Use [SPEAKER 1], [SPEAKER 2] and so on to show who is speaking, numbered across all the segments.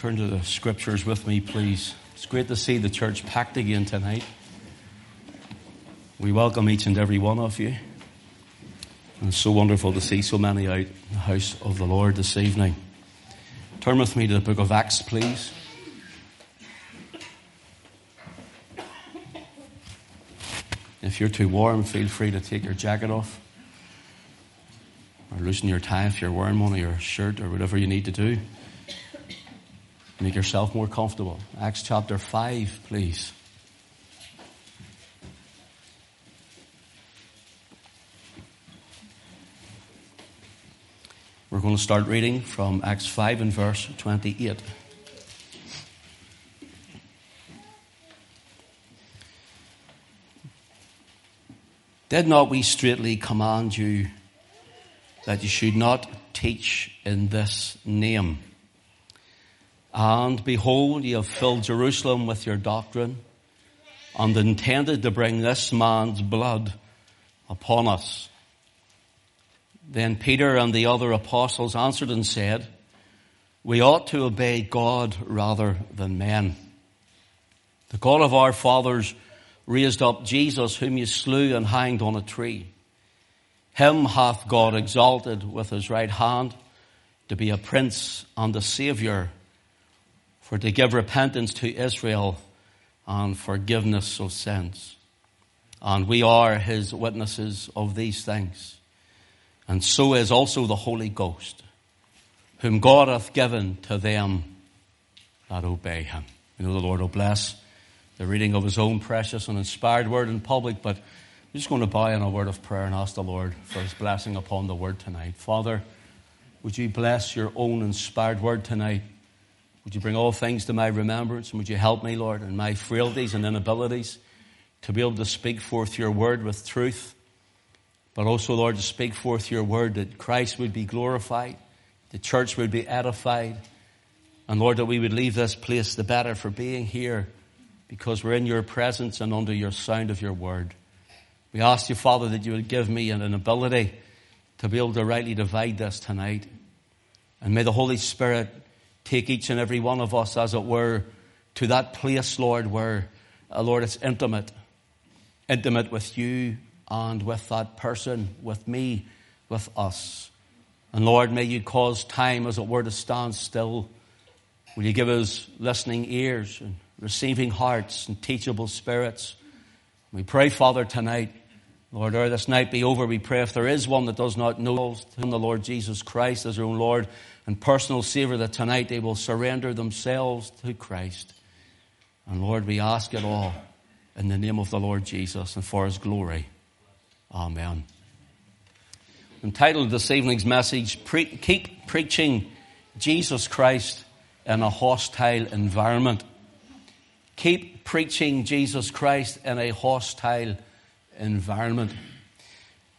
[SPEAKER 1] turn to the scriptures with me, please. It's great to see the church packed again tonight. We welcome each and every one of you. And it's so wonderful to see so many out in the house of the Lord this evening. Turn with me to the book of Acts, please. If you're too warm, feel free to take your jacket off or loosen your tie if you're wearing one or your shirt or whatever you need to do. Make yourself more comfortable. Acts chapter 5, please. We're going to start reading from Acts 5 and verse 28. Did not we straightly command you that you should not teach in this name? And behold, ye have filled Jerusalem with your doctrine and intended to bring this man's blood upon us. Then Peter and the other apostles answered and said, We ought to obey God rather than men. The God of our fathers raised up Jesus, whom you slew and hanged on a tree. Him hath God exalted with his right hand to be a prince and a savior for to give repentance to Israel and forgiveness of sins. And we are his witnesses of these things. And so is also the Holy Ghost, whom God hath given to them that obey him. You know the Lord will bless the reading of his own precious and inspired word in public, but we're just going to bow in a word of prayer and ask the Lord for his blessing upon the word tonight. Father, would you bless your own inspired word tonight? Would you bring all things to my remembrance? And would you help me, Lord, in my frailties and inabilities to be able to speak forth your word with truth, but also, Lord, to speak forth your word that Christ would be glorified, the church would be edified, and Lord, that we would leave this place the better for being here because we're in your presence and under your sound of your word. We ask you, Father, that you would give me an ability to be able to rightly divide this tonight. And may the Holy Spirit take each and every one of us, as it were, to that place, Lord, where, uh, Lord, it's intimate. Intimate with you and with that person, with me, with us. And Lord, may you cause time, as it were, to stand still. Will you give us listening ears and receiving hearts and teachable spirits? We pray, Father, tonight, Lord, ere this night be over, we pray if there is one that does not know him, the Lord Jesus Christ as their own Lord and personal Savior, that tonight they will surrender themselves to Christ. And Lord, we ask it all in the name of the Lord Jesus and for His glory. Amen. Entitled this evening's message, Pre- Keep Preaching Jesus Christ in a Hostile Environment. Keep preaching Jesus Christ in a hostile environment.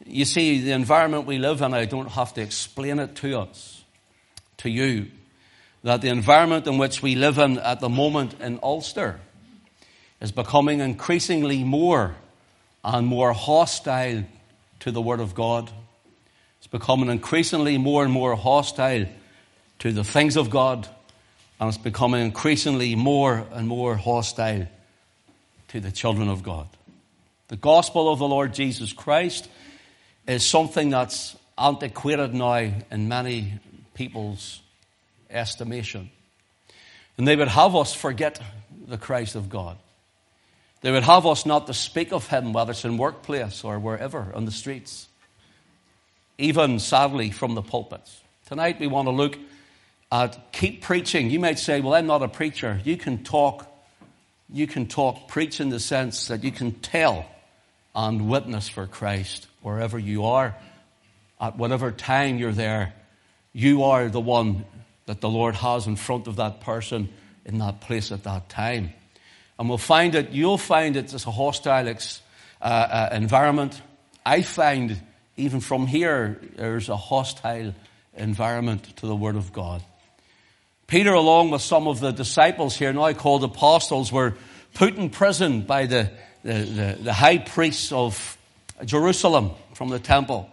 [SPEAKER 1] You see, the environment we live in, I don't have to explain it to us to you that the environment in which we live in at the moment in Ulster is becoming increasingly more and more hostile to the Word of God. It's becoming increasingly more and more hostile to the things of God, and it's becoming increasingly more and more hostile to the children of God. The gospel of the Lord Jesus Christ is something that's antiquated now in many people's estimation. And they would have us forget the Christ of God. They would have us not to speak of Him, whether it's in workplace or wherever on the streets, even sadly from the pulpits. Tonight we want to look at keep preaching. You might say, Well, I'm not a preacher. You can talk, you can talk, preach in the sense that you can tell and witness for Christ wherever you are, at whatever time you're there you are the one that the Lord has in front of that person in that place at that time. And we'll find it, you'll find it as a hostile ex, uh, uh, environment. I find, even from here, there's a hostile environment to the Word of God. Peter, along with some of the disciples here, now called apostles, were put in prison by the, the, the, the high priests of Jerusalem from the temple.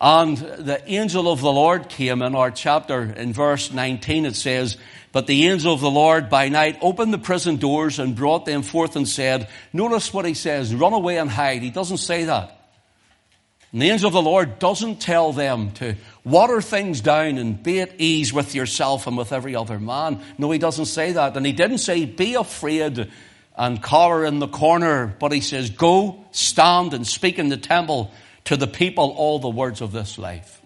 [SPEAKER 1] And the angel of the Lord came in our chapter in verse 19. It says, But the angel of the Lord by night opened the prison doors and brought them forth and said, Notice what he says, run away and hide. He doesn't say that. And the angel of the Lord doesn't tell them to water things down and be at ease with yourself and with every other man. No, he doesn't say that. And he didn't say, be afraid and cower in the corner, but he says, go, stand and speak in the temple to the people all the words of this life.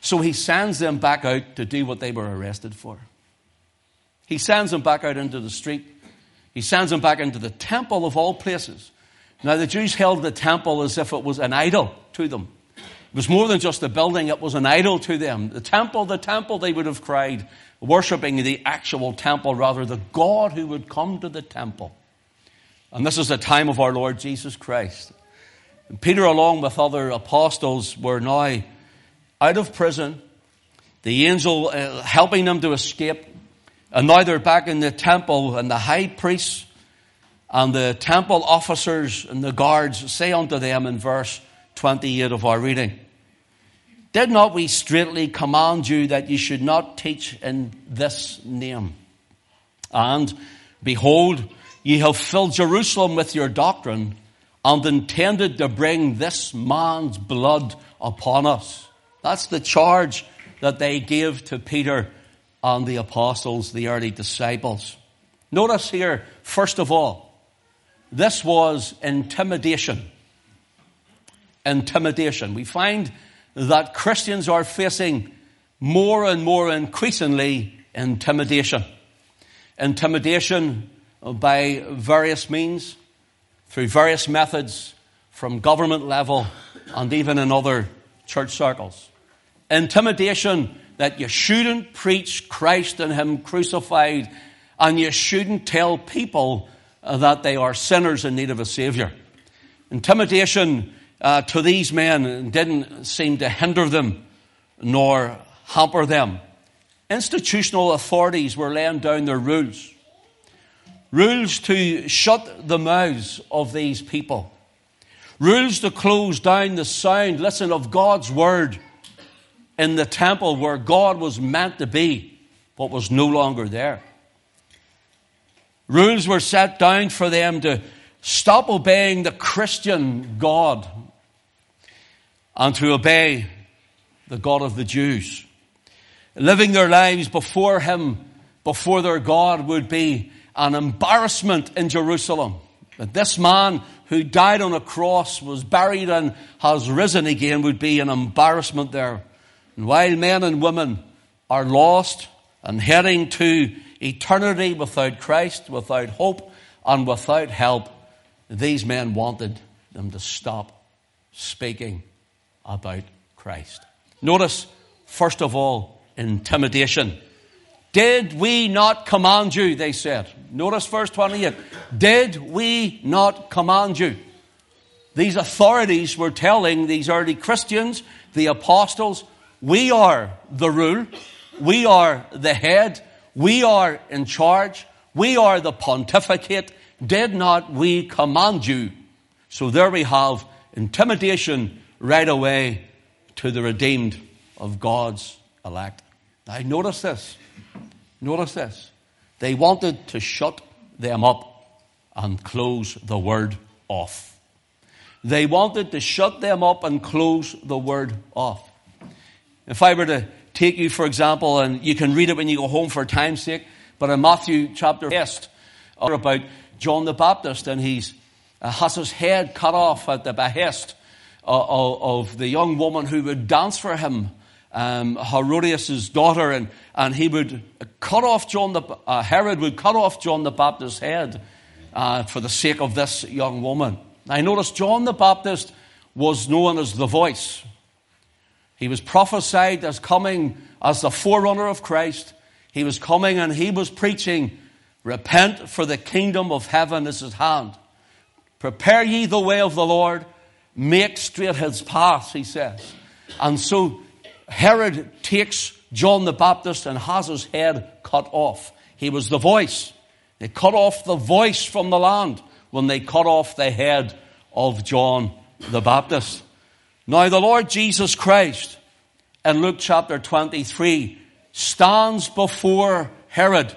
[SPEAKER 1] So he sends them back out to do what they were arrested for. He sends them back out into the street. He sends them back into the temple of all places. Now, the Jews held the temple as if it was an idol to them. It was more than just a building, it was an idol to them. The temple, the temple, they would have cried, worshipping the actual temple, rather, the God who would come to the temple. And this is the time of our Lord Jesus Christ. And Peter, along with other apostles, were now out of prison, the angel uh, helping them to escape, and now they're back in the temple, and the high priests and the temple officers and the guards say unto them in verse 28 of our reading, Did not we straightly command you that you should not teach in this name? And behold, ye have filled Jerusalem with your doctrine and intended to bring this man's blood upon us. That's the charge that they gave to Peter and the apostles, the early disciples. Notice here, first of all, this was intimidation. Intimidation. We find that Christians are facing more and more increasingly intimidation. Intimidation by various means, through various methods, from government level and even in other church circles. Intimidation that you shouldn't preach Christ and Him crucified and you shouldn't tell people uh, that they are sinners in need of a Savior. Intimidation uh, to these men didn't seem to hinder them nor hamper them. Institutional authorities were laying down their rules. Rules to shut the mouths of these people. Rules to close down the sound, listen, of God's word in the temple where God was meant to be, but was no longer there. Rules were set down for them to stop obeying the Christian God and to obey the God of the Jews. Living their lives before Him, before their God, would be an embarrassment in Jerusalem. That this man who died on a cross, was buried, and has risen again would be an embarrassment there. And while men and women are lost and heading to eternity without Christ, without hope, and without help, these men wanted them to stop speaking about Christ. Notice, first of all, intimidation. Did we not command you? They said. Notice verse 28. Did we not command you? These authorities were telling these early Christians, the apostles, we are the rule. We are the head. We are in charge. We are the pontificate. Did not we command you? So there we have intimidation right away to the redeemed of God's elect. Now notice this. Notice this. They wanted to shut them up and close the word off. They wanted to shut them up and close the word off. If I were to take you, for example, and you can read it when you go home for time's sake, but in Matthew chapter 8, about John the Baptist, and he's uh, has his head cut off at the behest of, of the young woman who would dance for him, um, Herodias' daughter, and, and he would cut off John the, uh, Herod would cut off John the Baptist's head uh, for the sake of this young woman. I notice John the Baptist was known as the voice. He was prophesied as coming as the forerunner of Christ. He was coming and he was preaching, Repent, for the kingdom of heaven is at hand. Prepare ye the way of the Lord, make straight his path, he says. And so Herod takes John the Baptist and has his head cut off. He was the voice. They cut off the voice from the land when they cut off the head of John the Baptist. Now the Lord Jesus Christ in Luke chapter 23 stands before Herod.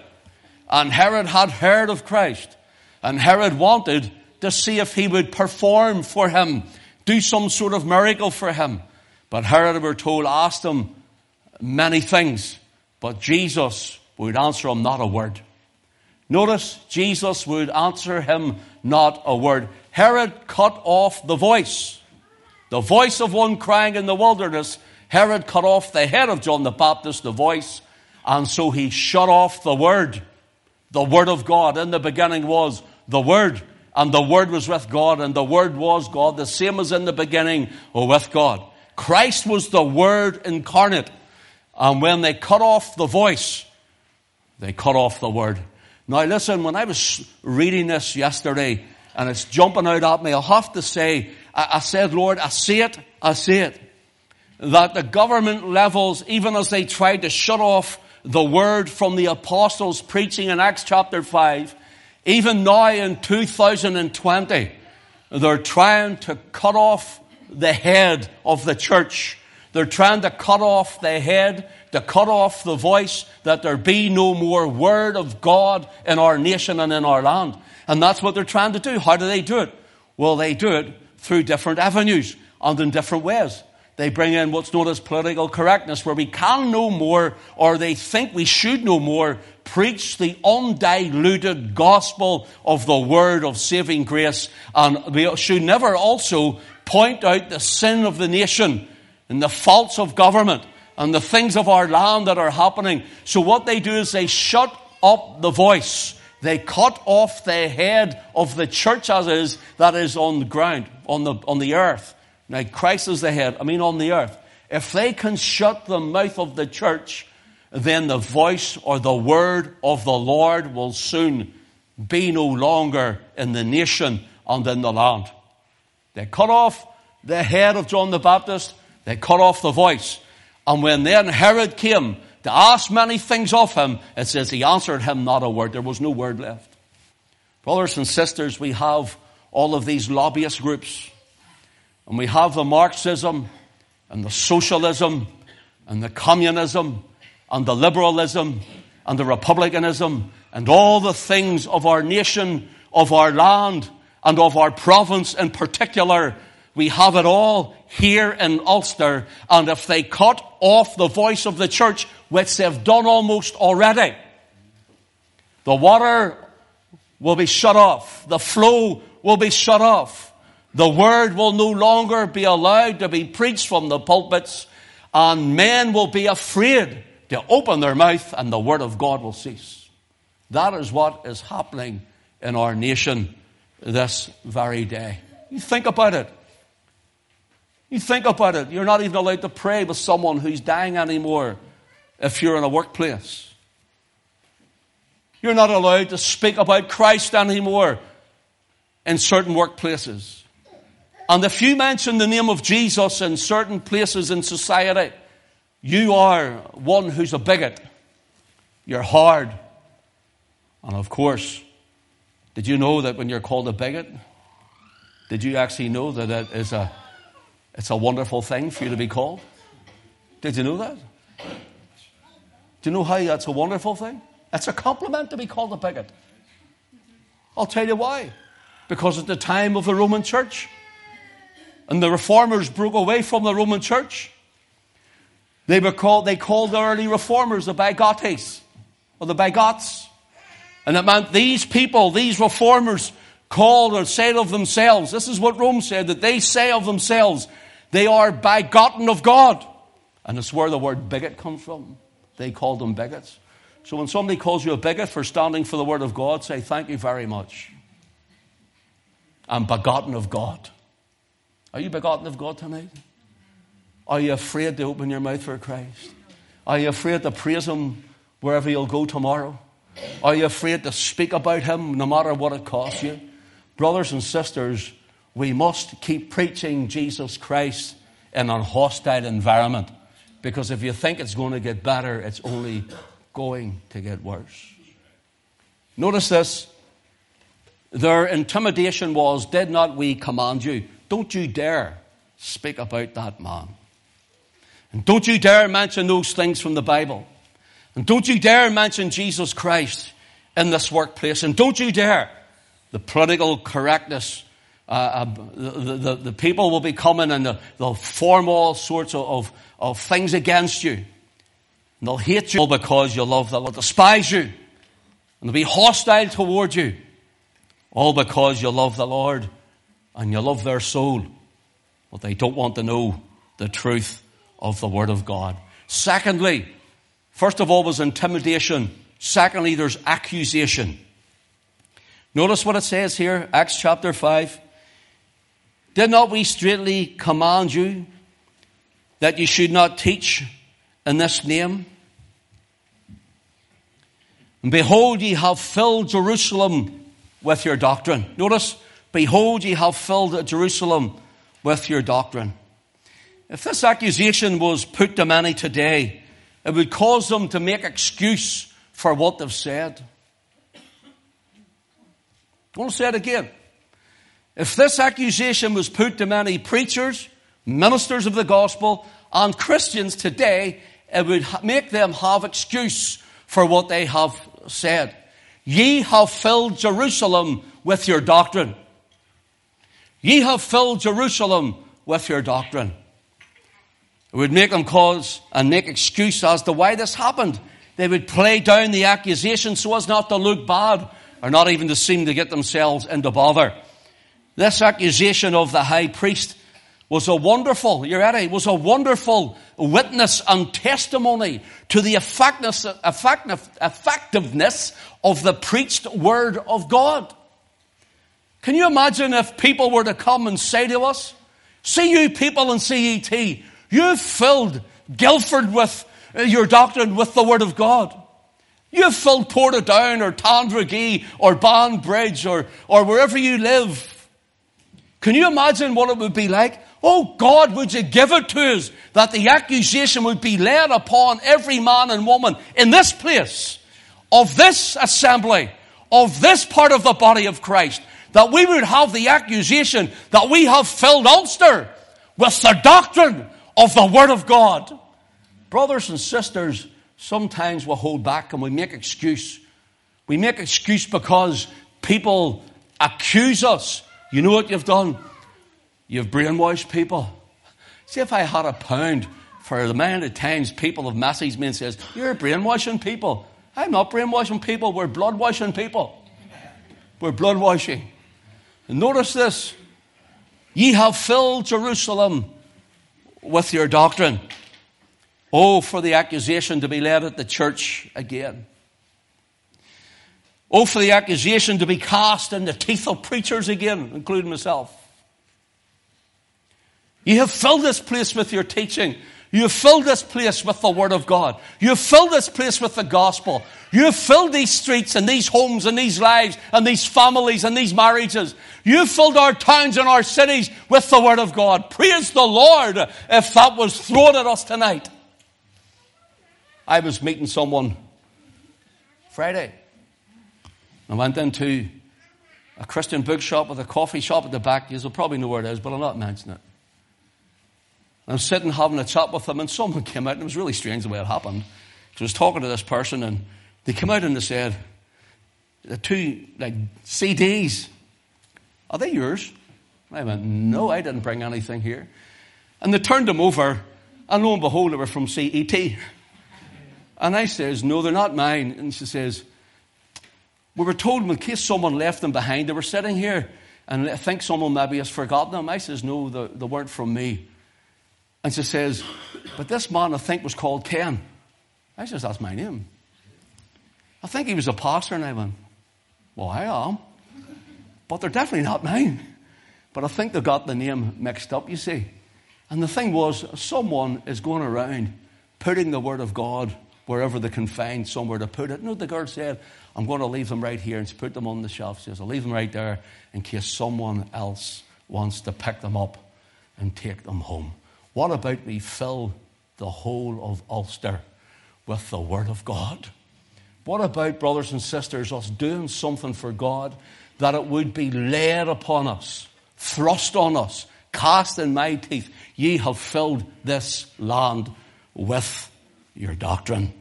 [SPEAKER 1] And Herod had heard of Christ. And Herod wanted to see if he would perform for him, do some sort of miracle for him. But Herod, we're told, asked him many things. But Jesus would answer him not a word. Notice, Jesus would answer him not a word. Herod cut off the voice. The voice of one crying in the wilderness. Herod cut off the head of John the Baptist, the voice, and so he shut off the word. The word of God. In the beginning was the word, and the word was with God, and the word was God, the same as in the beginning or with God. Christ was the word incarnate. And when they cut off the voice, they cut off the word. Now listen, when I was reading this yesterday, and it's jumping out at me, I have to say, I, I said, Lord, I see it, I see it. That the government levels, even as they tried to shut off the word from the apostles preaching in Acts chapter 5, even now in 2020, they're trying to cut off the head of the church. They're trying to cut off the head, to cut off the voice, that there be no more word of God in our nation and in our land. And that's what they're trying to do. How do they do it? Well, they do it through different avenues and in different ways. They bring in what's known as political correctness, where we can no more, or they think we should no more, preach the undiluted gospel of the word of saving grace. And we should never also point out the sin of the nation and the faults of government and the things of our land that are happening. So what they do is they shut up the voice. They cut off the head of the church as is that is on the ground, on the, on the earth. Now, Christ is the head, I mean on the earth. If they can shut the mouth of the church, then the voice or the word of the Lord will soon be no longer in the nation and in the land. They cut off the head of John the Baptist, they cut off the voice. And when then Herod came to ask many things of him, it says he answered him not a word. There was no word left. Brothers and sisters, we have all of these lobbyist groups and we have the Marxism and the socialism and the communism and the liberalism and the republicanism and all the things of our nation, of our land, and of our province in particular. We have it all here in Ulster. And if they cut off the voice of the church, which they've done almost already, the water will be shut off. The flow will be shut off. The word will no longer be allowed to be preached from the pulpits, and men will be afraid to open their mouth, and the word of God will cease. That is what is happening in our nation this very day. You think about it. You think about it. You're not even allowed to pray with someone who's dying anymore if you're in a workplace. You're not allowed to speak about Christ anymore in certain workplaces. And if you mention the name of Jesus in certain places in society, you are one who's a bigot. You're hard. And of course, did you know that when you're called a bigot, did you actually know that it is a, it's a wonderful thing for you to be called? Did you know that? Do you know how that's a wonderful thing? It's a compliment to be called a bigot. I'll tell you why. Because at the time of the Roman Church, and the reformers broke away from the Roman church. They were called, they called the early reformers the bigotes, or the bigots. And it meant these people, these reformers, called or said of themselves, this is what Rome said, that they say of themselves, they are begotten of God. And it's where the word bigot comes from. They called them bigots. So when somebody calls you a bigot for standing for the word of God, say, thank you very much. I'm begotten of God. Are you begotten of God tonight? Are you afraid to open your mouth for Christ? Are you afraid to praise Him wherever you'll go tomorrow? Are you afraid to speak about Him no matter what it costs you? Brothers and sisters, we must keep preaching Jesus Christ in a hostile environment because if you think it's going to get better, it's only going to get worse. Notice this. Their intimidation was, Did not we command you? Don't you dare speak about that man. And don't you dare mention those things from the Bible. And don't you dare mention Jesus Christ in this workplace. And don't you dare the political correctness. Uh, uh, the, the, the, people will be coming and they'll form all sorts of, of, of things against you. And they'll hate you all because you love them. They'll despise you. And they'll be hostile toward you. All because you love the Lord and you love their soul. But they don't want to know the truth of the Word of God. Secondly, first of all was intimidation. Secondly, there's accusation. Notice what it says here, Acts chapter 5. Did not we straightly command you that you should not teach in this name? And behold, ye have filled Jerusalem with your doctrine. Notice, behold, ye have filled Jerusalem with your doctrine. If this accusation was put to many today, it would cause them to make excuse for what they've said. I want to say it again. If this accusation was put to many preachers, ministers of the gospel, and Christians today, it would make them have excuse for what they have said. Ye have filled Jerusalem with your doctrine. Ye have filled Jerusalem with your doctrine. It would make them cause and make excuse as to why this happened. They would play down the accusation so as not to look bad or not even to seem to get themselves into bother. This accusation of the high priest was a wonderful, you ready? Was a wonderful witness and testimony to the effectiveness of the preached word of God. Can you imagine if people were to come and say to us, see you people in CET, you've filled Gilford with uh, your doctrine with the word of God. You've filled Portadown or Tandragee or Banbridge or, or wherever you live. Can you imagine what it would be like? Oh God, would you give it to us that the accusation would be laid upon every man and woman in this place, of this assembly, of this part of the body of Christ, that we would have the accusation that we have filled Ulster with the doctrine of the Word of God. Brothers and sisters, sometimes we hold back and we make excuse. We make excuse because people accuse us. You know what you've done? You've brainwashed people. See, if I had a pound for the amount of times people have messaged me and says, You're brainwashing people. I'm not brainwashing people, we're bloodwashing people. We're bloodwashing. And notice this. Ye have filled Jerusalem with your doctrine. Oh, for the accusation to be laid at the church again. Oh, for the accusation to be cast in the teeth of preachers again, including myself. You have filled this place with your teaching. You have filled this place with the Word of God. You have filled this place with the gospel. You have filled these streets and these homes and these lives and these families and these marriages. You have filled our towns and our cities with the Word of God. Praise the Lord if that was thrown at us tonight. I was meeting someone Friday. I went into a Christian bookshop with a coffee shop at the back. You'll probably know where it is, but I'll not mention it. I'm sitting having a chat with them, and someone came out, and it was really strange the way it happened. So I was talking to this person, and they came out and they said, the two like CDs, are they yours? I went, no, I didn't bring anything here. And they turned them over, and lo and behold, they were from CET. And I says, no, they're not mine. And she says, we were told in case someone left them behind, they were sitting here, and I think someone maybe has forgotten them. I says, no, they weren't from me. And she says, but this man I think was called Ken. I says, that's my name. I think he was a pastor, and I went, well, I am. But they're definitely not mine. But I think they got the name mixed up, you see. And the thing was, someone is going around putting the Word of God wherever they can find somewhere to put it. No, the girl said, I'm going to leave them right here and put them on the shelf. She says, I'll leave them right there in case someone else wants to pick them up and take them home. What about we fill the whole of Ulster with the Word of God? What about, brothers and sisters, us doing something for God that it would be laid upon us, thrust on us, cast in my teeth. Ye have filled this land with your doctrine,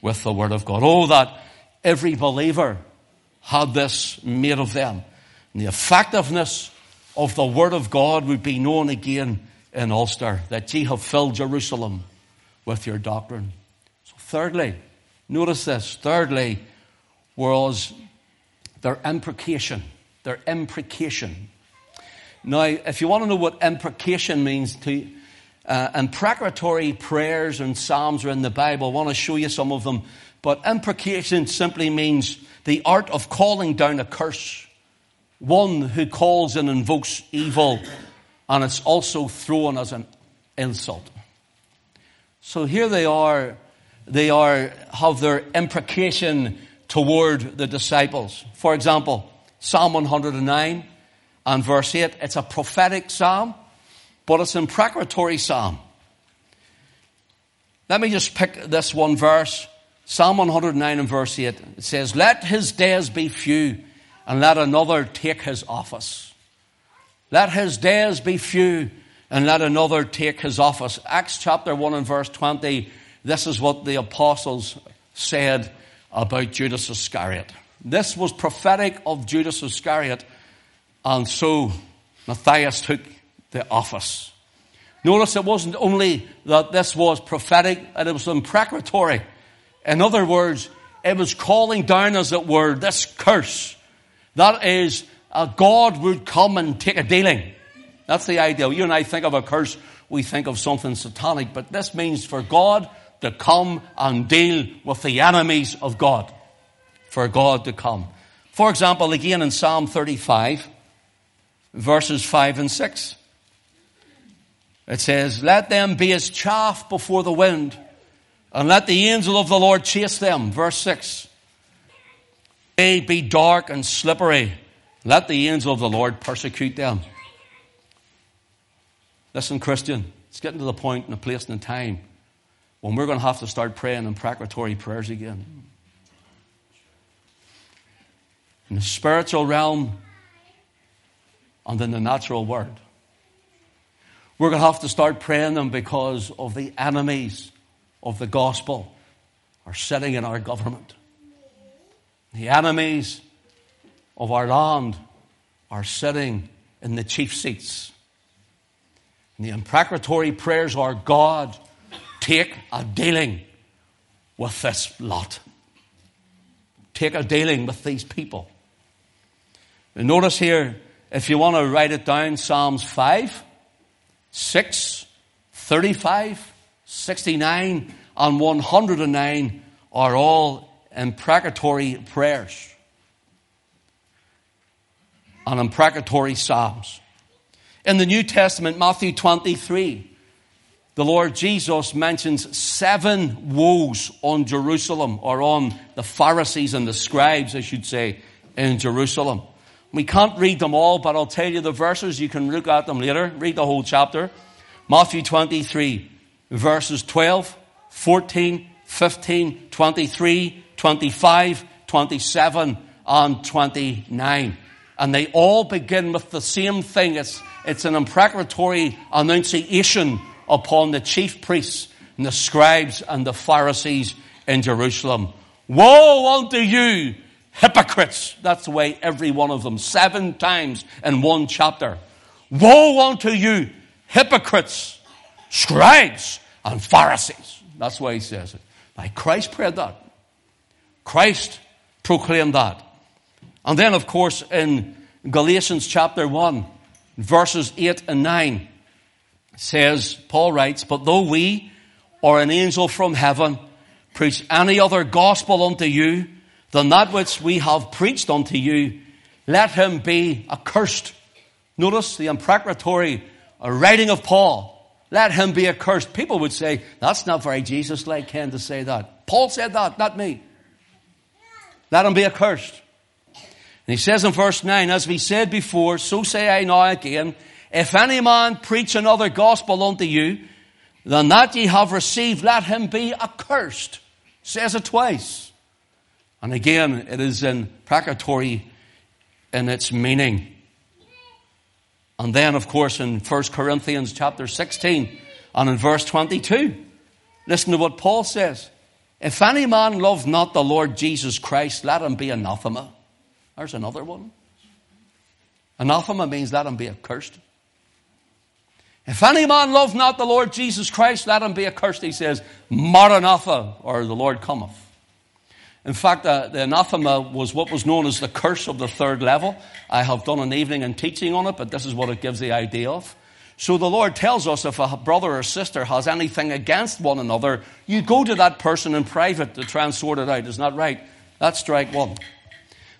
[SPEAKER 1] with the word of God. Oh, that every believer had this made of them. And the effectiveness of the word of God would be known again in Ulster, that ye have filled Jerusalem with your doctrine. So thirdly, notice this, thirdly, was their imprecation. Their imprecation. Now, if you want to know what imprecation means, to uh, imprecatory prayers and psalms are in the Bible. I want to show you some of them. But imprecation simply means the art of calling down a curse. One who calls and invokes evil, and it's also thrown as an insult. So here they are. They are have their imprecation toward the disciples. For example, Psalm 109 and verse 8. It's a prophetic psalm, but it's an imprecatory psalm. Let me just pick this one verse. Psalm 109 and verse 8. It says, Let his days be few, and let another take his office. Let his days be few, and let another take his office. Acts chapter 1 and verse 20. This is what the apostles said about Judas Iscariot. This was prophetic of Judas Iscariot, and so Matthias took the office. Notice it wasn't only that this was prophetic, and it was imprecatory. In other words, it was calling down, as it were, this curse. That is, a God would come and take a dealing. That's the idea. You and I think of a curse, we think of something satanic, but this means for God to come and deal with the enemies of God. For God to come. For example, again in Psalm 35, verses 5 and 6. It says, Let them be as chaff before the wind, and let the angel of the Lord chase them. Verse 6. They be dark and slippery. Let the angel of the Lord persecute them. Listen, Christian, it's getting to the point in a place and a time when we're going to have to start praying imprecatory prayers again. In the spiritual realm and in the natural world. We're going to have to start praying them because of the enemies of the gospel are sitting in our government. The enemies of our land are sitting in the chief seats. And the imprecatory prayers are God take a dealing with this lot. Take a dealing with these people. And notice here, if you want to write it down, Psalms 5, 6, 35, 69, and 109 are all imprecatory prayers and imprecatory psalms. In the New Testament, Matthew 23, the Lord Jesus mentions seven woes on Jerusalem, or on the Pharisees and the scribes, I should say, in Jerusalem. We can't read them all, but I'll tell you the verses. You can look at them later. Read the whole chapter. Matthew 23, verses 12, 14, 15, 23, 25, 27, and 29. And they all begin with the same thing. It's, it's an imprecatory annunciation upon the chief priests and the scribes and the Pharisees in Jerusalem. Woe unto you, hypocrites! That's the way every one of them, seven times in one chapter. Woe unto you, hypocrites, scribes, and Pharisees. That's why he says it. Now, Christ prayed that. Christ proclaimed that. And then, of course, in Galatians chapter 1, verses 8 and 9, says, Paul writes, But though we or an angel from heaven preach any other gospel unto you than that which we have preached unto you, let him be accursed. Notice the imprecatory writing of Paul. Let him be accursed. People would say, that's not very Jesus-like, Ken, to say that. Paul said that, not me. Let him be accursed. And he says in verse 9, as we said before, so say I now again, if any man preach another gospel unto you than that ye have received, let him be accursed. Says it twice. And again, it is in precatory in its meaning. And then, of course, in 1 Corinthians chapter 16 and in verse 22, listen to what Paul says. If any man love not the Lord Jesus Christ, let him be anathema. There's another one. Anathema means let him be accursed. If any man love not the Lord Jesus Christ, let him be accursed. He says, Maranatha, or the Lord cometh. In fact, uh, the anathema was what was known as the curse of the third level. I have done an evening in teaching on it, but this is what it gives the idea of. So the Lord tells us if a brother or sister has anything against one another, you go to that person in private to try and sort it out. Isn't that right? That's strike one.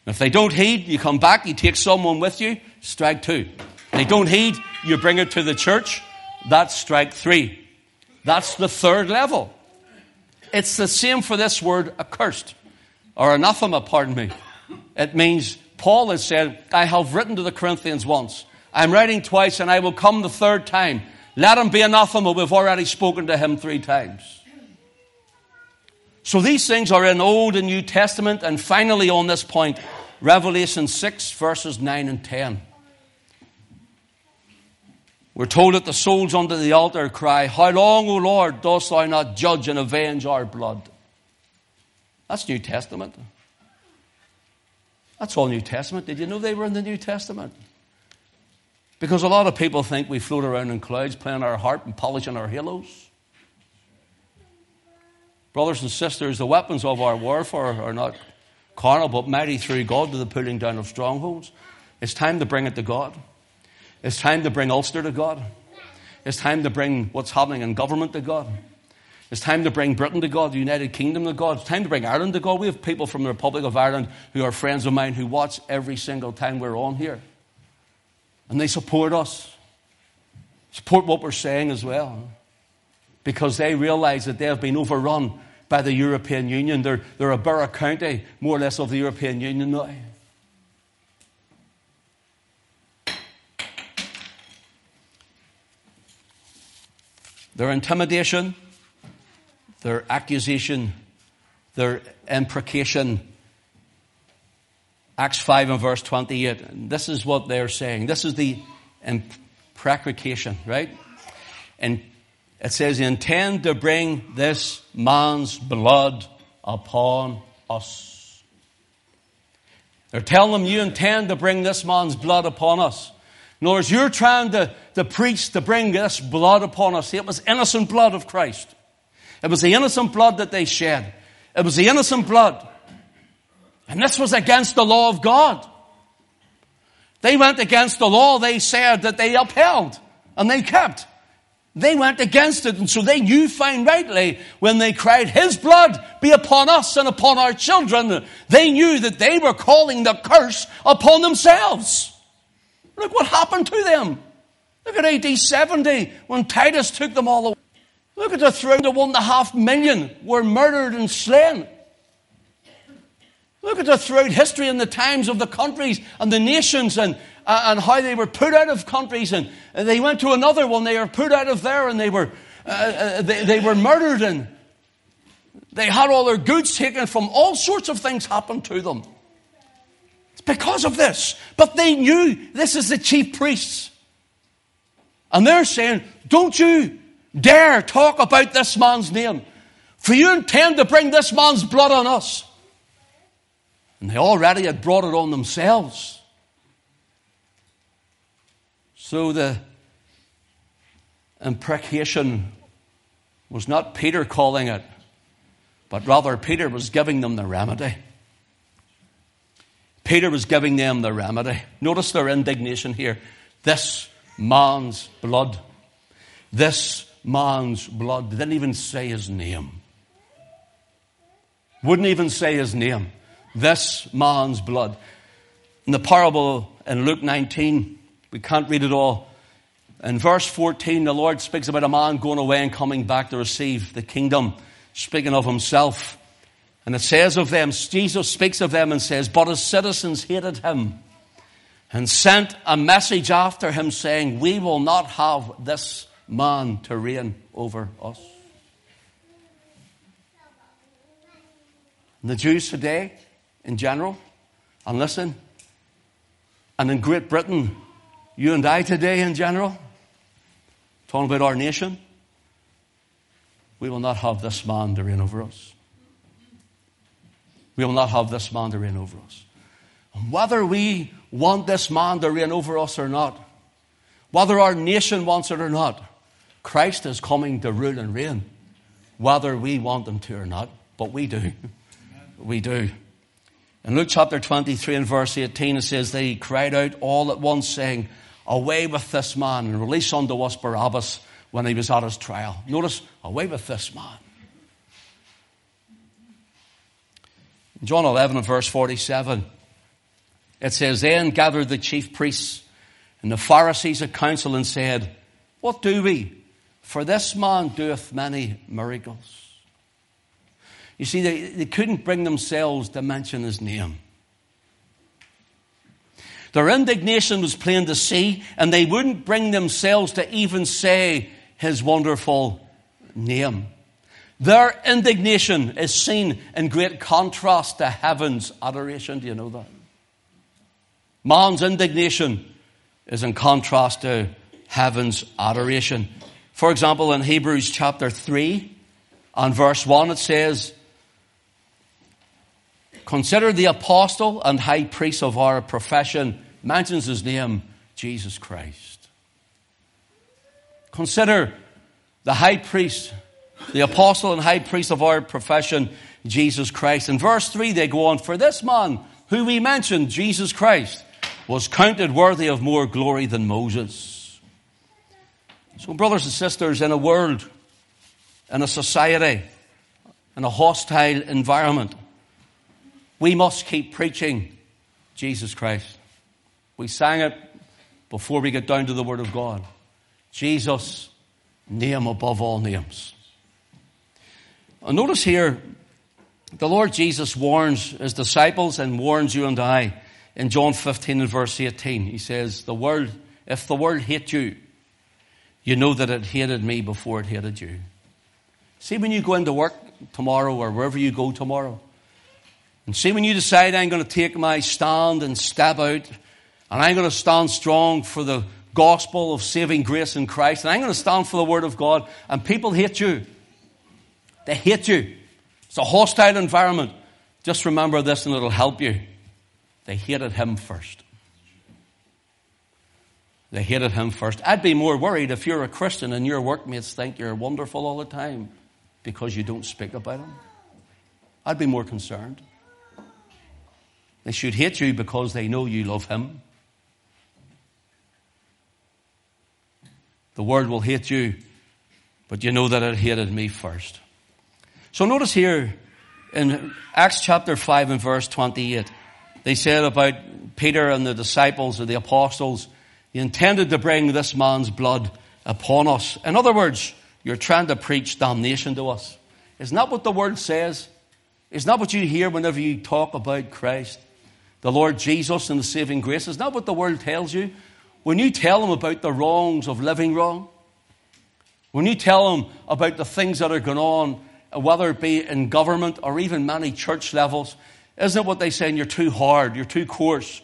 [SPEAKER 1] If they don't heed, you come back, you take someone with you, strike two. If they don't heed, you bring it to the church, that's strike three. That's the third level. It's the same for this word accursed or anathema, pardon me. It means Paul has said, I have written to the Corinthians once. I'm writing twice and I will come the third time. Let him be anathema. We've already spoken to him three times. So these things are in Old and New Testament. And finally, on this point, Revelation 6, verses 9 and 10. We're told that the souls under the altar cry, How long, O Lord, dost thou not judge and avenge our blood? That's New Testament. That's all New Testament. Did you know they were in the New Testament? Because a lot of people think we float around in clouds playing our harp and polishing our halos. Brothers and sisters, the weapons of our warfare are not carnal, but mighty through God to the pulling down of strongholds. It's time to bring it to God. It's time to bring Ulster to God. It's time to bring what's happening in government to God. It's time to bring Britain to God, the United Kingdom to God. It's time to bring Ireland to God. We have people from the Republic of Ireland who are friends of mine who watch every single time we're on here. And they support us, support what we're saying as well. Because they realize that they have been overrun by the European Union. They're, they're a borough county, more or less, of the European Union now. Their intimidation, their accusation, their imprecation. Acts 5 and verse 28. And this is what they're saying. This is the imprecation, right? And it says, intend to bring this man's blood upon us. They're telling them you intend to bring this man's blood upon us. In other words, you're trying to, to preach to bring this blood upon us. It was innocent blood of Christ. It was the innocent blood that they shed. It was the innocent blood. And this was against the law of God. They went against the law they said that they upheld and they kept. They went against it, and so they knew fine rightly when they cried, His blood be upon us and upon our children. They knew that they were calling the curse upon themselves. Look what happened to them. Look at AD 70 when Titus took them all away. Look at the throne of one and a half million were murdered and slain. Look at the throughout history and the times of the countries and the nations and, and how they were put out of countries and, and, they went to another one. They were put out of there and they were, uh, uh, they, they were murdered and they had all their goods taken from all sorts of things happened to them. It's because of this. But they knew this is the chief priests. And they're saying, don't you dare talk about this man's name, for you intend to bring this man's blood on us. And they already had brought it on themselves. So the imprecation was not Peter calling it, but rather Peter was giving them the remedy. Peter was giving them the remedy. Notice their indignation here. This man's blood. This man's blood. They didn't even say his name. Wouldn't even say his name. This man's blood. In the parable in Luke 19, we can't read it all. In verse 14, the Lord speaks about a man going away and coming back to receive the kingdom, speaking of himself. And it says of them, Jesus speaks of them and says, But his citizens hated him and sent a message after him saying, We will not have this man to reign over us. And the Jews today, in general, and listen, and in Great Britain, you and I today in general, talking about our nation, we will not have this man to reign over us. We will not have this man to reign over us. And whether we want this man to reign over us or not, whether our nation wants it or not, Christ is coming to rule and reign, whether we want him to or not. But we do. We do. In Luke chapter 23 and verse 18, it says, They cried out all at once, saying, Away with this man, and release unto us Barabbas when he was at his trial. Notice, away with this man. In John 11 and verse 47, it says, Then gathered the chief priests and the Pharisees a council and said, What do we? For this man doeth many miracles. You see, they, they couldn't bring themselves to mention his name. Their indignation was plain to see, and they wouldn't bring themselves to even say his wonderful name. Their indignation is seen in great contrast to heaven's adoration. Do you know that? Man's indignation is in contrast to heaven's adoration. For example, in Hebrews chapter 3 and verse 1, it says, Consider the apostle and high priest of our profession, mentions his name, Jesus Christ. Consider the high priest, the apostle and high priest of our profession, Jesus Christ. In verse 3, they go on, For this man, who we mentioned, Jesus Christ, was counted worthy of more glory than Moses. So, brothers and sisters, in a world, in a society, in a hostile environment, we must keep preaching Jesus Christ. We sang it before we get down to the Word of God. Jesus, name above all names. And notice here, the Lord Jesus warns his disciples and warns you and I in John 15 and verse 18. He says, The world, if the world hate you, you know that it hated me before it hated you. See, when you go into work tomorrow or wherever you go tomorrow, and see, when you decide I'm going to take my stand and step out, and I'm going to stand strong for the gospel of saving grace in Christ, and I'm going to stand for the Word of God, and people hate you. They hate you. It's a hostile environment. Just remember this, and it'll help you. They hated him first. They hated him first. I'd be more worried if you're a Christian and your workmates think you're wonderful all the time because you don't speak about him. I'd be more concerned. They should hate you because they know you love Him. The world will hate you, but you know that it hated me first. So notice here in Acts chapter 5 and verse 28, they said about Peter and the disciples or the apostles, he intended to bring this man's blood upon us. In other words, you're trying to preach damnation to us. Isn't that what the word says? Isn't that what you hear whenever you talk about Christ? The Lord Jesus and the saving grace. Is that what the world tells you? When you tell them about the wrongs of living wrong, when you tell them about the things that are going on, whether it be in government or even many church levels, isn't it what they say? You're too hard, you're too coarse,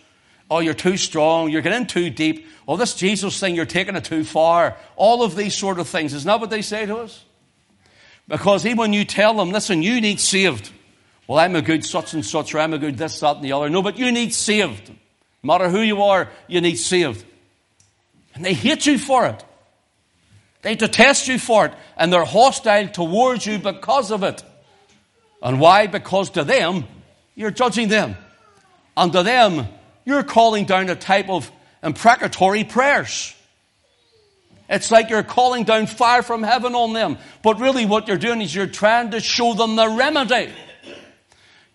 [SPEAKER 1] oh, you're too strong, you're getting too deep, oh, this Jesus thing, you're taking it too far. All of these sort of things. Isn't that what they say to us? Because even when you tell them, listen, you need saved, well, I'm a good such and such, or I'm a good this, that, and the other. No, but you need saved. No matter who you are, you need saved. And they hate you for it. They detest you for it. And they're hostile towards you because of it. And why? Because to them, you're judging them. And to them, you're calling down a type of imprecatory prayers. It's like you're calling down fire from heaven on them. But really, what you're doing is you're trying to show them the remedy.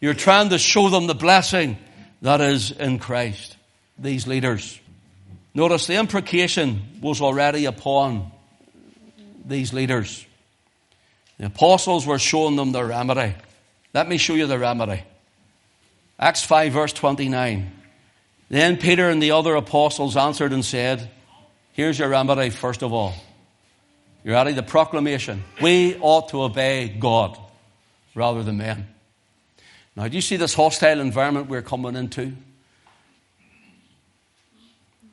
[SPEAKER 1] You're trying to show them the blessing that is in Christ. These leaders. Notice the imprecation was already upon these leaders. The apostles were showing them the remedy. Let me show you the remedy. Acts 5 verse 29. Then Peter and the other apostles answered and said, Here's your remedy, first of all. You're ready? The proclamation. We ought to obey God rather than men. Now, do you see this hostile environment we're coming into?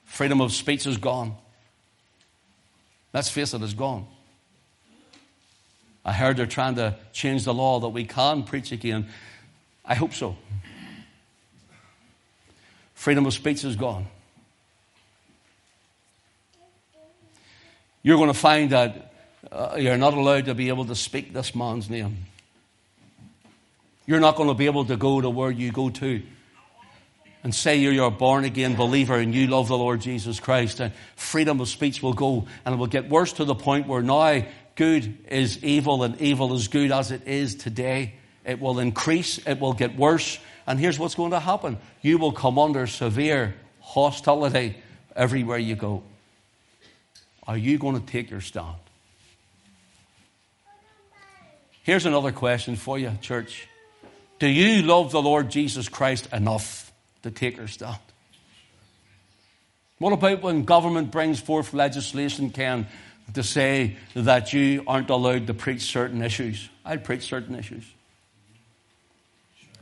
[SPEAKER 1] Freedom of speech is gone. Let's face it, it's gone. I heard they're trying to change the law that we can preach again. I hope so. Freedom of speech is gone. You're going to find that uh, you're not allowed to be able to speak this man's name. You're not going to be able to go to where you go to and say you're a born again believer and you love the Lord Jesus Christ. And freedom of speech will go and it will get worse to the point where now good is evil and evil is good as it is today. It will increase, it will get worse. And here's what's going to happen you will come under severe hostility everywhere you go. Are you going to take your stand? Here's another question for you, church. Do you love the Lord Jesus Christ enough to take your stand? What about when government brings forth legislation, Ken, to say that you aren't allowed to preach certain issues? I'd preach certain issues.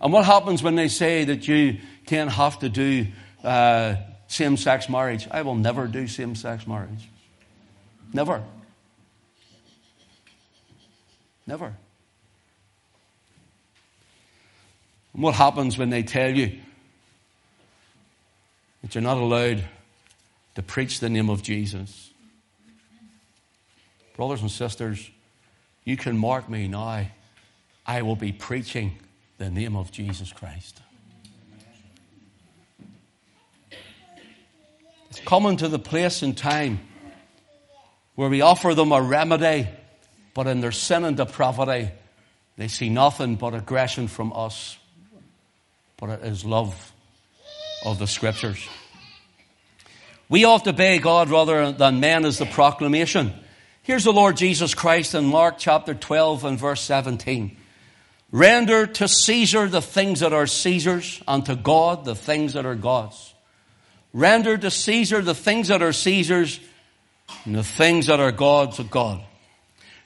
[SPEAKER 1] And what happens when they say that you can't have to do uh, same sex marriage? I will never do same sex marriage. Never. Never. And what happens when they tell you that you're not allowed to preach the name of Jesus? Brothers and sisters, you can mark me now. I will be preaching the name of Jesus Christ. It's coming to the place and time where we offer them a remedy, but in their sin and depravity, they see nothing but aggression from us. But it is love of the scriptures. We ought to obey God rather than men is the proclamation. Here's the Lord Jesus Christ in Mark chapter 12 and verse 17. Render to Caesar the things that are Caesar's, and to God the things that are God's. Render to Caesar the things that are Caesar's, and the things that are God's of God.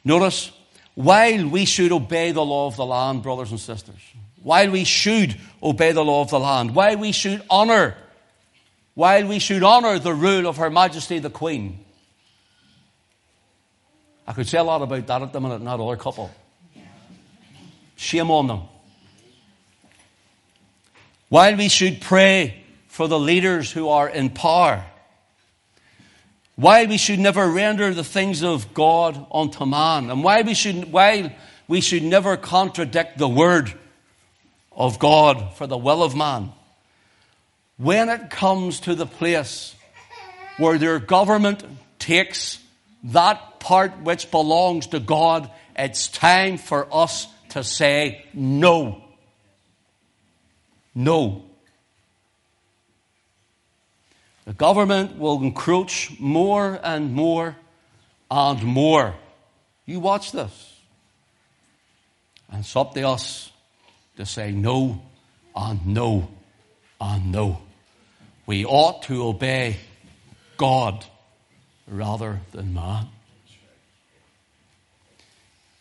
[SPEAKER 1] Notice, while we should obey the law of the land, brothers and sisters, while we should obey the law of the land, while we should honor, while we should honor the rule of Her Majesty the Queen. I could say a lot about that at the minute, not other couple. Shame on them. While we should pray for the leaders who are in power, why we should never render the things of God unto man, and why we should, why we should never contradict the word of God for the will of man. When it comes to the place where their government takes that part which belongs to God, it's time for us to say no. No. The government will encroach more and more and more. You watch this. And it's up to us to say no and no and no. We ought to obey God rather than man.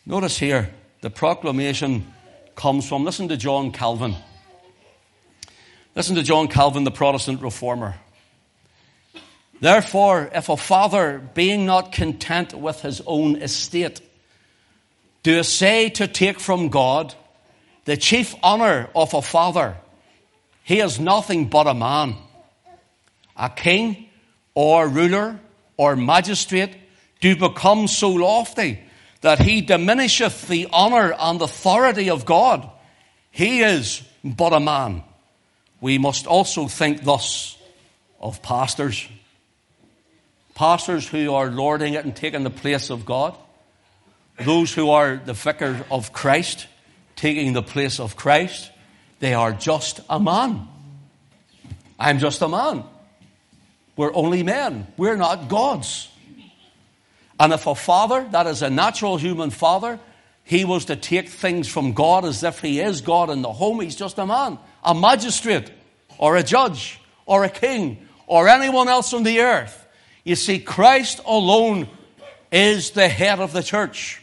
[SPEAKER 1] Notice here, the proclamation comes from, listen to John Calvin. Listen to John Calvin, the Protestant reformer. Therefore, if a father, being not content with his own estate, do essay to take from God the chief honor of a father, he is nothing but a man, a king or ruler or magistrate, do become so lofty that he diminisheth the honor and authority of God. He is but a man. We must also think thus of pastors pastors who are lording it and taking the place of God, those who are the vicar of Christ, taking the place of Christ, they are just a man. I'm just a man. We're only men. We're not gods. And if a father, that is a natural human father, he was to take things from God as if he is God in the home, he's just a man. A magistrate, or a judge, or a king, or anyone else on the earth. You see, Christ alone is the head of the church,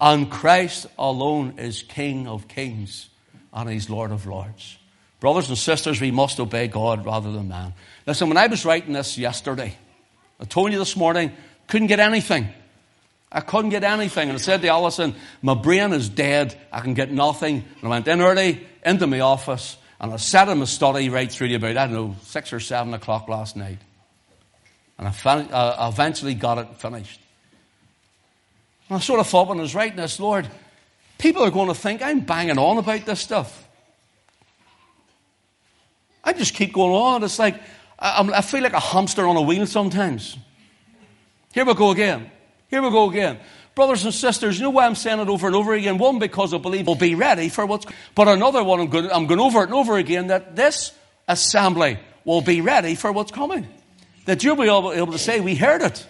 [SPEAKER 1] and Christ alone is King of kings and He's Lord of lords. Brothers and sisters, we must obey God rather than man. Listen, when I was writing this yesterday, I told you this morning, couldn't get anything. I couldn't get anything. And I said to Alison, my brain is dead. I can get nothing. And I went in early into my office and I sat in my study right through to about, I don't know, six or seven o'clock last night. And I, fin- I eventually got it finished. And I sort of thought when I was writing this, Lord, people are going to think I'm banging on about this stuff. I just keep going on. It's like, I, I feel like a hamster on a wheel sometimes. Here we go again. Here we go again. Brothers and sisters, you know why I'm saying it over and over again? One, because I believe we'll be ready for what's, but another one, I'm going, I'm going over it and over again that this assembly will be ready for what's coming. That you'll be able, able to say, we heard it.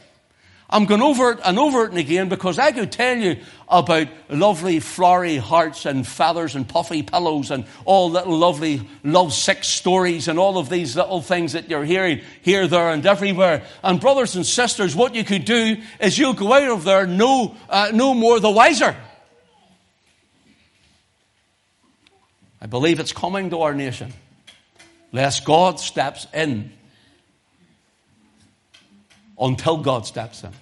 [SPEAKER 1] I'm going over it and over it and again because I could tell you about lovely flowery hearts and feathers and puffy pillows and all little lovely love sick stories and all of these little things that you're hearing here, there and everywhere. And brothers and sisters, what you could do is you'll go out of there no, uh, no more the wiser. I believe it's coming to our nation. Lest God steps in until God steps in.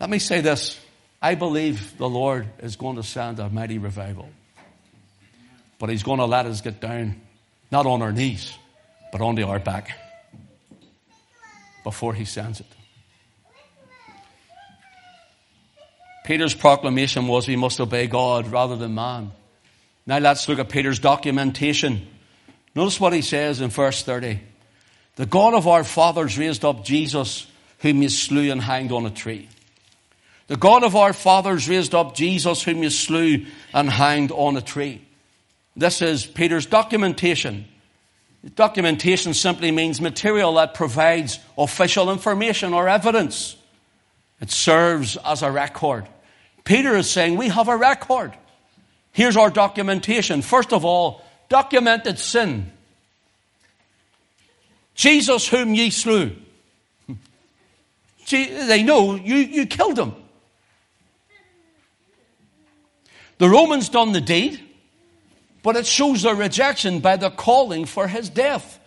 [SPEAKER 1] Let me say this. I believe the Lord is going to send a mighty revival. But He's going to let us get down, not on our knees, but onto our back before He sends it. Peter's proclamation was we must obey God rather than man. Now let's look at Peter's documentation. Notice what he says in verse 30. The God of our fathers raised up Jesus whom you slew and hanged on a tree. The God of our fathers raised up Jesus, whom you slew and hanged on a tree. This is Peter's documentation. Documentation simply means material that provides official information or evidence. It serves as a record. Peter is saying, We have a record. Here's our documentation. First of all, documented sin. Jesus, whom ye slew. They know you, you killed him. The Romans done the deed, but it shows their rejection by the calling for his death.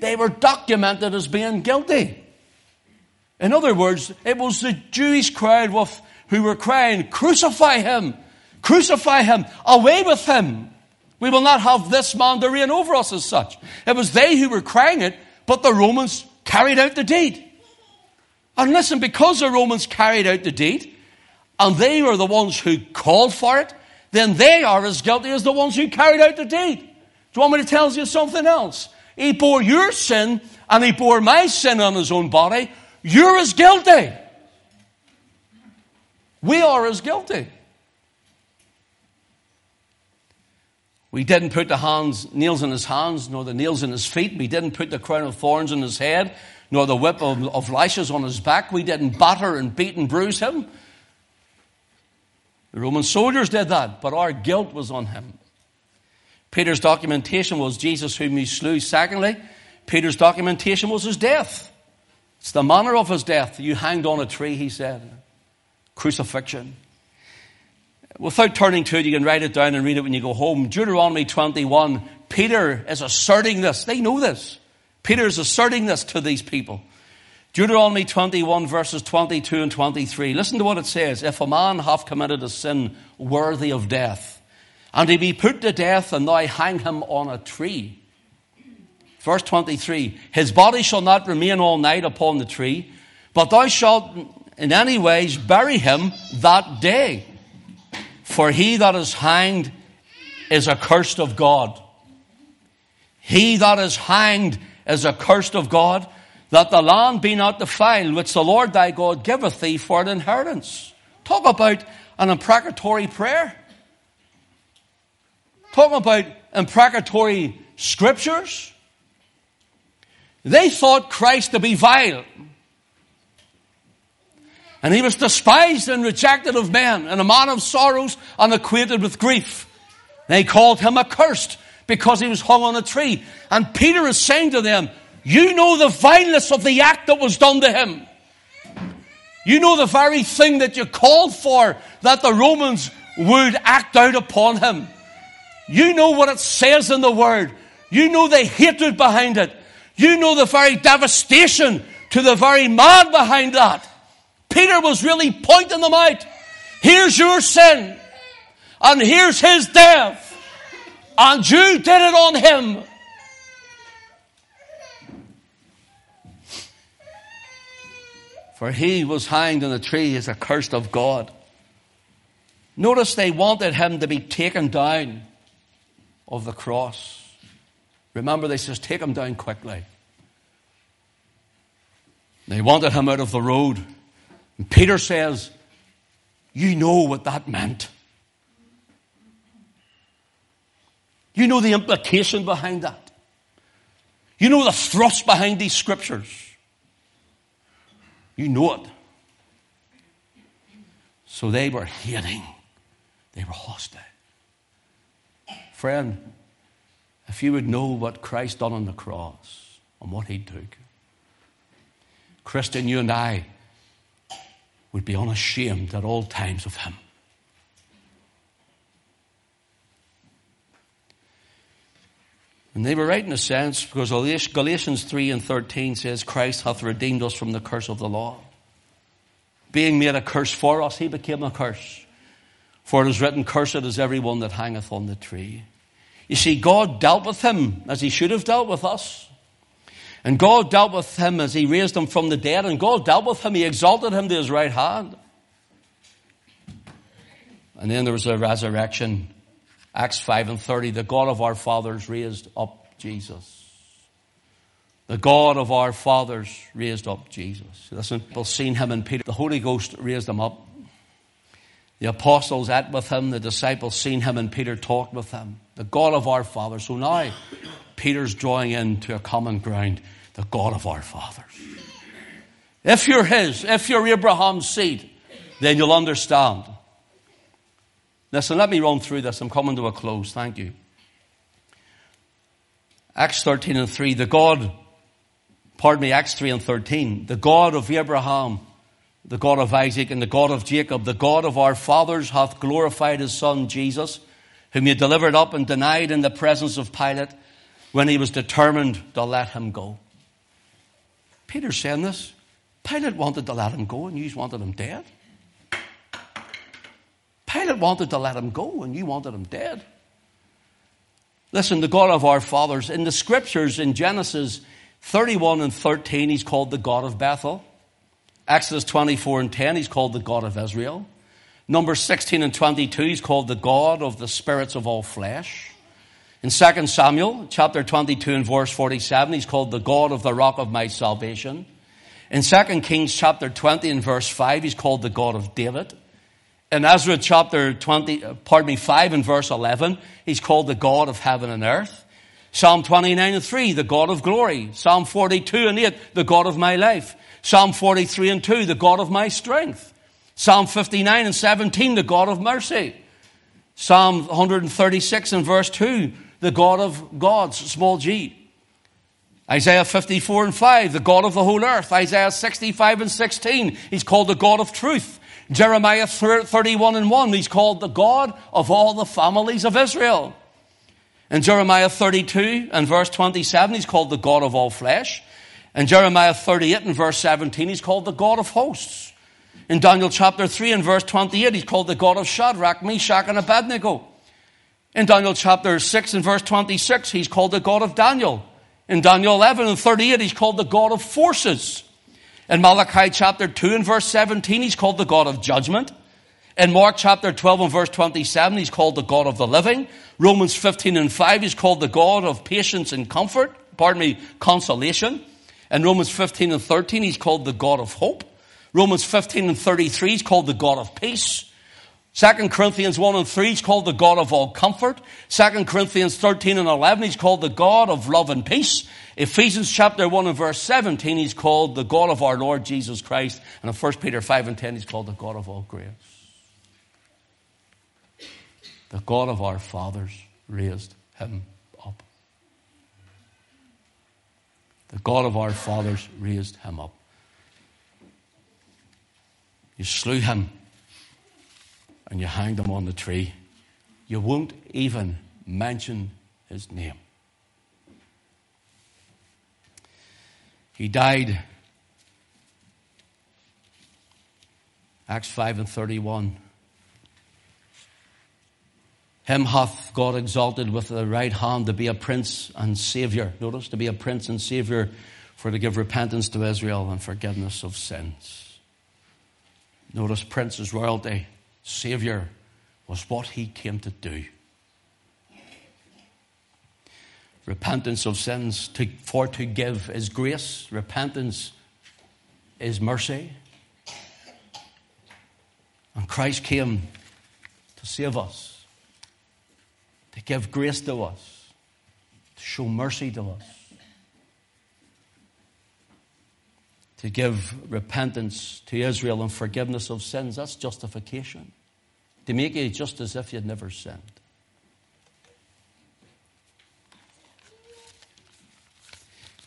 [SPEAKER 1] They were documented as being guilty. In other words, it was the Jewish crowd with, who were crying, Crucify him! Crucify him! Away with him! We will not have this man to reign over us as such. It was they who were crying it, but the Romans carried out the deed. And listen, because the Romans carried out the deed, and they were the ones who called for it, then they are as guilty as the ones who carried out the deed. Do you want me to tell you something else? He bore your sin, and he bore my sin on his own body. You're as guilty. We are as guilty. We didn't put the hands, nails in his hands, nor the nails in his feet. We didn't put the crown of thorns in his head nor the whip of, of lashes on his back. We didn't batter and beat and bruise him. The Roman soldiers did that, but our guilt was on him. Peter's documentation was Jesus whom he slew. Secondly, Peter's documentation was his death. It's the manner of his death. You hanged on a tree, he said. Crucifixion. Without turning to it, you can write it down and read it when you go home. Deuteronomy 21, Peter is asserting this. They know this. Peter is asserting this to these people. Deuteronomy 21 verses 22 and 23. Listen to what it says. If a man have committed a sin worthy of death, and he be put to death, and thou hang him on a tree. Verse 23. His body shall not remain all night upon the tree, but thou shalt in any ways bury him that day. For he that is hanged is accursed of God. He that is hanged is accursed of God, that the land be not defiled, which the Lord thy God giveth thee for an inheritance. Talk about an imprecatory prayer. Talk about imprecatory scriptures. They thought Christ to be vile. And he was despised and rejected of men, and a man of sorrows and acquainted with grief. They called him accursed because he was hung on a tree. And Peter is saying to them, You know the vileness of the act that was done to him. You know the very thing that you called for that the Romans would act out upon him. You know what it says in the word You know the hatred behind it. You know the very devastation to the very man behind that. Peter was really pointing them out. Here's your sin. And here's his death. And you did it on him. For he was hanged on a tree as accursed of God. Notice they wanted him to be taken down of the cross. Remember, they says, take him down quickly. They wanted him out of the road. And Peter says, You know what that meant. You know the implication behind that. You know the thrust behind these scriptures. You know it. So they were hating. They were hostile. Friend, if you would know what Christ done on the cross and what he took, Christian, you and I would be unashamed at all times of him. And they were right in a sense because Galatians 3 and 13 says, Christ hath redeemed us from the curse of the law. Being made a curse for us, he became a curse. For it is written, Cursed is everyone that hangeth on the tree. You see, God dealt with him as he should have dealt with us. And God dealt with him as he raised him from the dead, and God dealt with him, he exalted him to his right hand. And then there was a resurrection. Acts 5 and 30, the God of our fathers raised up Jesus. The God of our fathers raised up Jesus. Listen, people seen him and Peter. The Holy Ghost raised him up. The apostles ate with him, the disciples seen him, and Peter talked with him. The God of our fathers. So now, Peter's drawing into a common ground, the God of our fathers. If you're his, if you're Abraham's seed, then you'll understand. Listen, let me run through this. I'm coming to a close. Thank you. Acts 13 and 3, the God, pardon me, Acts 3 and 13, the God of Abraham, the God of Isaac and the God of Jacob, the God of our fathers hath glorified his son Jesus, whom he delivered up and denied in the presence of Pilate when he was determined to let him go. Peter's saying this. Pilate wanted to let him go and you wanted him dead. Pilate wanted to let him go and you wanted him dead. Listen, the God of our fathers, in the scriptures in Genesis 31 and 13, he's called the God of Bethel. Exodus 24 and 10, he's called the God of Israel. Number 16 and 22, he's called the God of the spirits of all flesh. In 2 Samuel chapter 22 and verse 47, he's called the God of the rock of my salvation. In 2 Kings chapter 20 and verse 5, he's called the God of David. In Ezra chapter 20, uh, pardon me, 5 and verse 11, he's called the God of heaven and earth. Psalm 29 and 3, the God of glory. Psalm 42 and 8, the God of my life. Psalm 43 and 2, the God of my strength. Psalm 59 and 17, the God of mercy. Psalm 136 and verse 2, the God of gods, small g. Isaiah 54 and 5, the God of the whole earth. Isaiah 65 and 16, he's called the God of truth. Jeremiah 31 and 1, he's called the God of all the families of Israel. In Jeremiah 32 and verse 27, he's called the God of all flesh. In Jeremiah 38 and verse 17, he's called the God of hosts. In Daniel chapter 3 and verse 28, he's called the God of Shadrach, Meshach, and Abednego. In Daniel chapter 6 and verse 26, he's called the God of Daniel. In Daniel 11 and 38, he's called the God of forces. In Malachi chapter 2 and verse 17, he's called the God of judgment. In Mark chapter 12 and verse 27, he's called the God of the living. Romans 15 and 5, he's called the God of patience and comfort. Pardon me, consolation. In Romans 15 and 13, he's called the God of hope. Romans 15 and 33, he's called the God of peace. 2 Corinthians 1 and 3, he's called the God of all comfort. 2 Corinthians 13 and 11, he's called the God of love and peace. Ephesians chapter 1 and verse 17, he's called the God of our Lord Jesus Christ. And in 1 Peter 5 and 10, he's called the God of all grace. The God of our fathers raised him up. The God of our fathers raised him up. You slew him and you hanged him on the tree. You won't even mention his name. He died. Acts 5 and 31. Him hath God exalted with the right hand to be a prince and savior. Notice, to be a prince and savior for to give repentance to Israel and forgiveness of sins. Notice, prince's royalty, savior, was what he came to do. Repentance of sins, to, for to give is grace. Repentance is mercy. And Christ came to save us to give grace to us, to show mercy to us, to give repentance to Israel and forgiveness of sins. That's justification. To make you just as if you'd never sinned.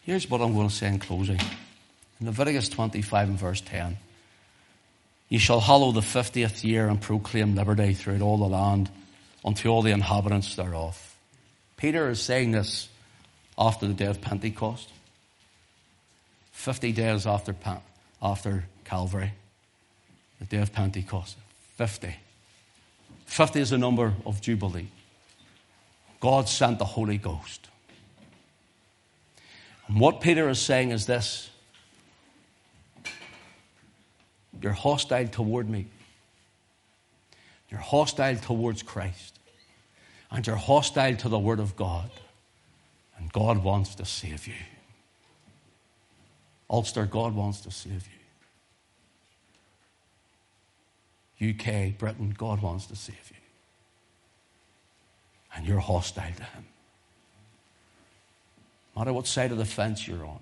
[SPEAKER 1] Here's what I'm going to say in closing. In Leviticus 25 and verse 10. You shall hallow the fiftieth year and proclaim liberty throughout all the land unto all the inhabitants thereof. Peter is saying this after the day of Pentecost, 50 days after, after Calvary, the day of Pentecost. 50. 50 is the number of Jubilee. God sent the Holy Ghost. And what Peter is saying is this You're hostile toward me. You're hostile towards Christ. And you're hostile to the Word of God. And God wants to save you. Ulster, God wants to save you. UK, Britain, God wants to save you. And you're hostile to Him. Matter what side of the fence you're on,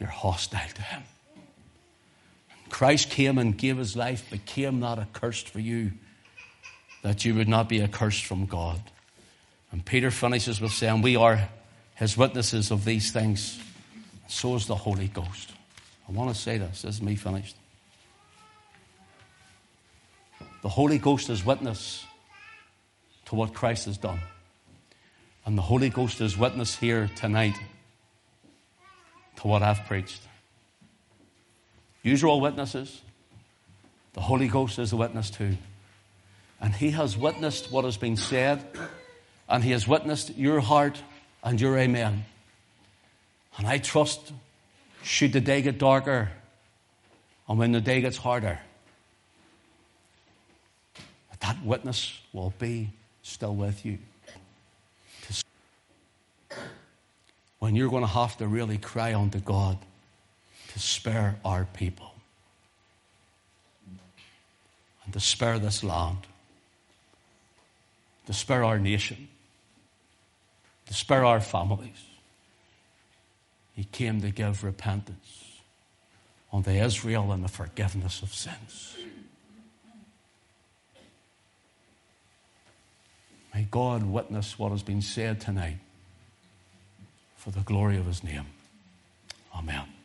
[SPEAKER 1] you're hostile to Him. Christ came and gave his life, became that accursed for you, that you would not be accursed from God. And Peter finishes with saying, We are his witnesses of these things. So is the Holy Ghost. I want to say this. This is me finished. The Holy Ghost is witness to what Christ has done. And the Holy Ghost is witness here tonight to what I've preached. Usual witnesses. The Holy Ghost is a witness too. And He has witnessed what has been said, and He has witnessed your heart and your amen. And I trust, should the day get darker, and when the day gets harder, that that witness will be still with you. When you're going to have to really cry unto God to spare our people and to spare this land, to spare our nation, to spare our families. He came to give repentance unto Israel and the forgiveness of sins. May God witness what has been said tonight for the glory of his name. Amen.